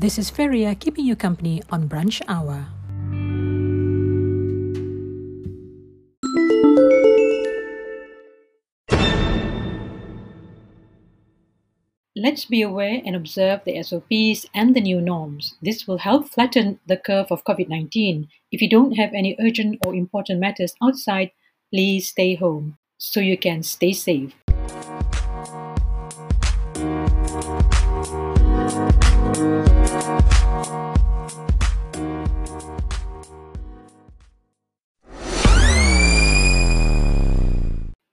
This is Feria keeping you company on Brunch Hour. Let's be aware and observe the SOPs and the new norms. This will help flatten the curve of COVID 19. If you don't have any urgent or important matters outside, please stay home so you can stay safe.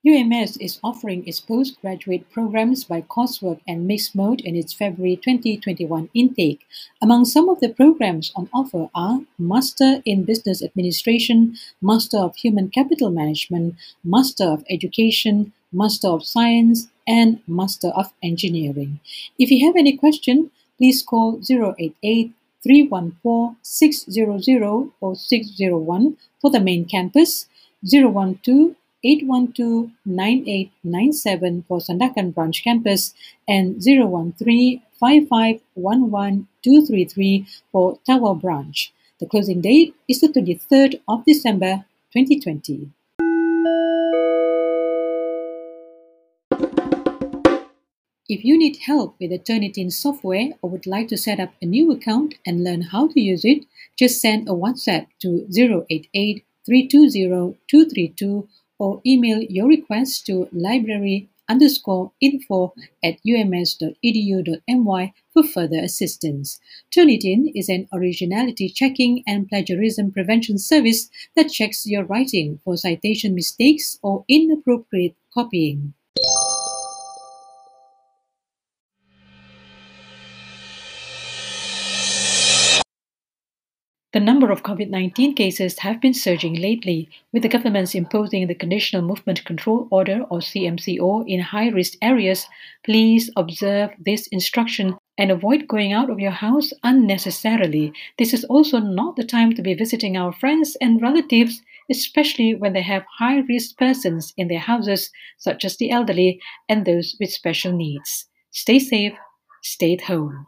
UMS is offering its postgraduate programs by coursework and mixed mode in its February 2021 intake. Among some of the programs on offer are Master in Business Administration, Master of Human Capital Management, Master of Education, Master of Science, and Master of Engineering. If you have any question, please call 088 314 600 or 601 for the main campus, 012 812-9897 for Sandakan Branch Campus and 013-5511-233 for Tawau Branch. The closing date is the 23rd of December 2020. If you need help with the Turnitin software or would like to set up a new account and learn how to use it, just send a WhatsApp to 088 320 232 or email your request to library underscore info at ums.edu.my for further assistance. Turnitin is an originality checking and plagiarism prevention service that checks your writing for citation mistakes or inappropriate copying. The number of COVID 19 cases have been surging lately, with the governments imposing the Conditional Movement Control Order or CMCO in high risk areas. Please observe this instruction and avoid going out of your house unnecessarily. This is also not the time to be visiting our friends and relatives, especially when they have high risk persons in their houses, such as the elderly and those with special needs. Stay safe, stay at home.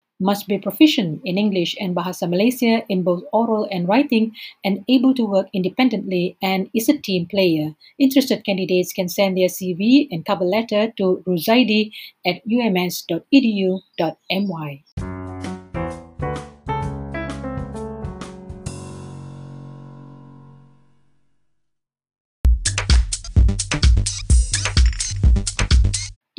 must be proficient in English and Bahasa Malaysia in both oral and writing and able to work independently and is a team player. Interested candidates can send their CV and cover letter to ruzaidi at ums.edu.my.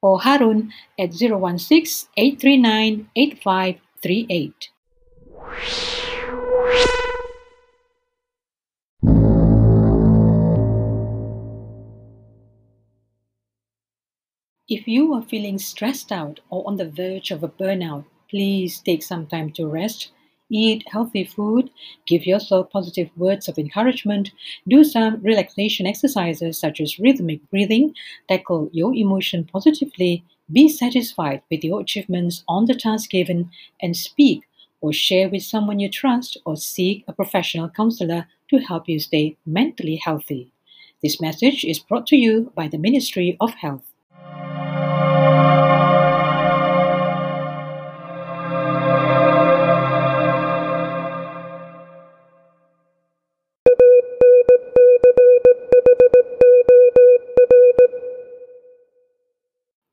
or Harun at 016 839 8538. If you are feeling stressed out or on the verge of a burnout, please take some time to rest eat healthy food, give yourself positive words of encouragement, do some relaxation exercises such as rhythmic breathing, tackle your emotion positively, be satisfied with your achievements on the task given, and speak or share with someone you trust or seek a professional counselor to help you stay mentally healthy. This message is brought to you by the Ministry of Health.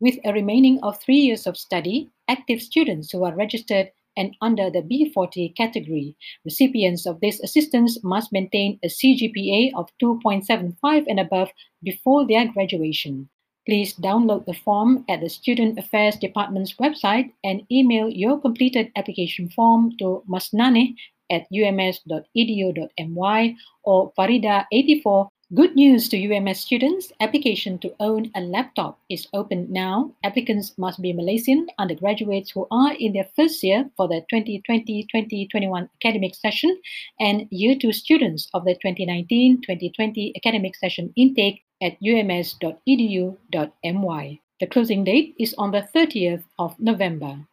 With a remaining of three years of study, active students who are registered and under the B40 category, recipients of this assistance must maintain a CGPA of 2.75 and above before their graduation. Please download the form at the Student Affairs Department's website and email your completed application form to masnane at ums.edu.my or farida84 Good news to UMS students. Application to own a laptop is open now. Applicants must be Malaysian undergraduates who are in their first year for the 2020-2021 academic session and year 2 students of the 2019-2020 academic session intake at ums.edu.my. The closing date is on the 30th of November.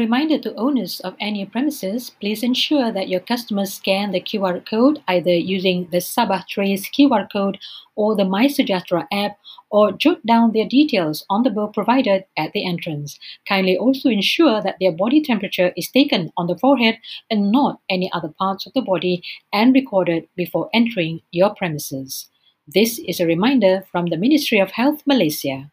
Reminder to owners of any premises, please ensure that your customers scan the QR code either using the Sabah Trace QR code or the MySejahtera app or jot down their details on the book provided at the entrance. Kindly also ensure that their body temperature is taken on the forehead and not any other parts of the body and recorded before entering your premises. This is a reminder from the Ministry of Health Malaysia.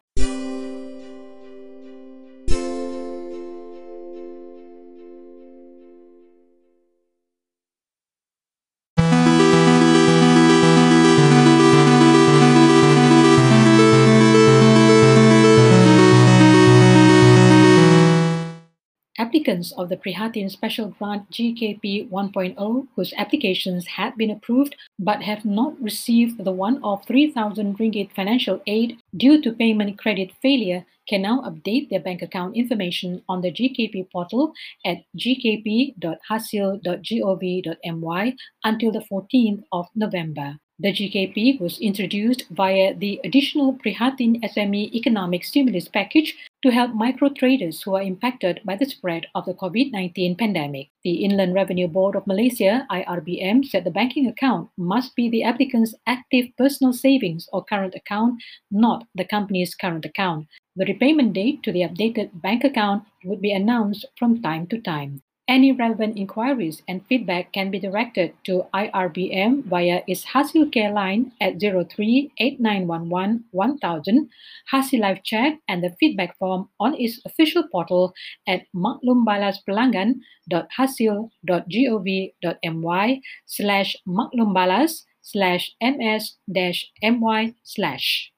Applicants of the Prihatin Special Grant GKP 1.0 whose applications had been approved but have not received the one-off 3,000 ringgit financial aid due to payment credit failure can now update their bank account information on the GKP portal at gkp.hasil.gov.my until the 14th of November. The GKP was introduced via the additional Prihatin SME Economic Stimulus Package to help micro traders who are impacted by the spread of the COVID 19 pandemic. The Inland Revenue Board of Malaysia, IRBM, said the banking account must be the applicant's active personal savings or current account, not the company's current account. The repayment date to the updated bank account would be announced from time to time. Any relevant inquiries and feedback can be directed to IRBM via its Hasil Care line at 038911 1000, Hasil Live Chat, and the feedback form on its official portal at maklumbalas.pelanggan.hasil.gov.my slash maklumbalas slash ms dash my slash.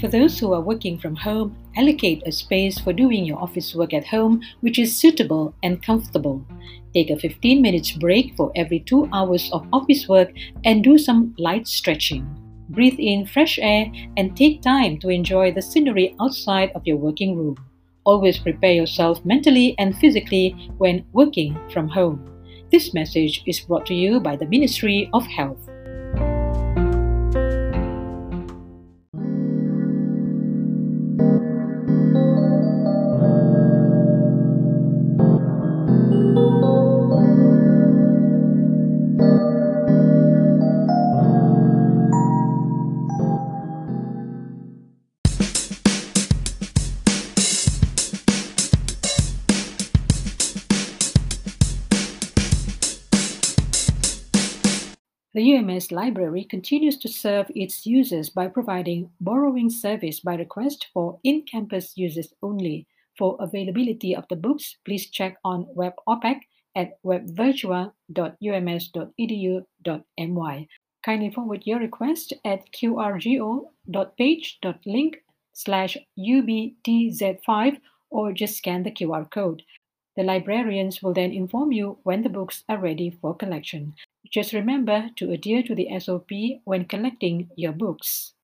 For those who are working from home, allocate a space for doing your office work at home which is suitable and comfortable. Take a 15 minutes break for every 2 hours of office work and do some light stretching. Breathe in fresh air and take time to enjoy the scenery outside of your working room. Always prepare yourself mentally and physically when working from home. This message is brought to you by the Ministry of Health. UMS library continues to serve its users by providing borrowing service by request for in-campus users only. For availability of the books, please check on WebOPAC at webvirtua.ums.edu.my. Kindly forward your request at qrgo.page.link slash ubtz5 or just scan the QR code. The librarians will then inform you when the books are ready for collection. Just remember to adhere to the SOP when collecting your books.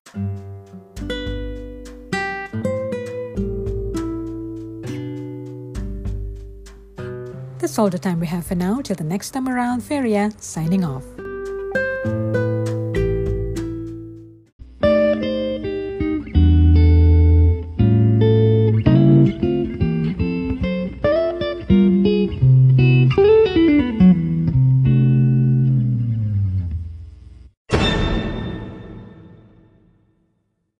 That's all the time we have for now. Till the next time around, Feria signing off.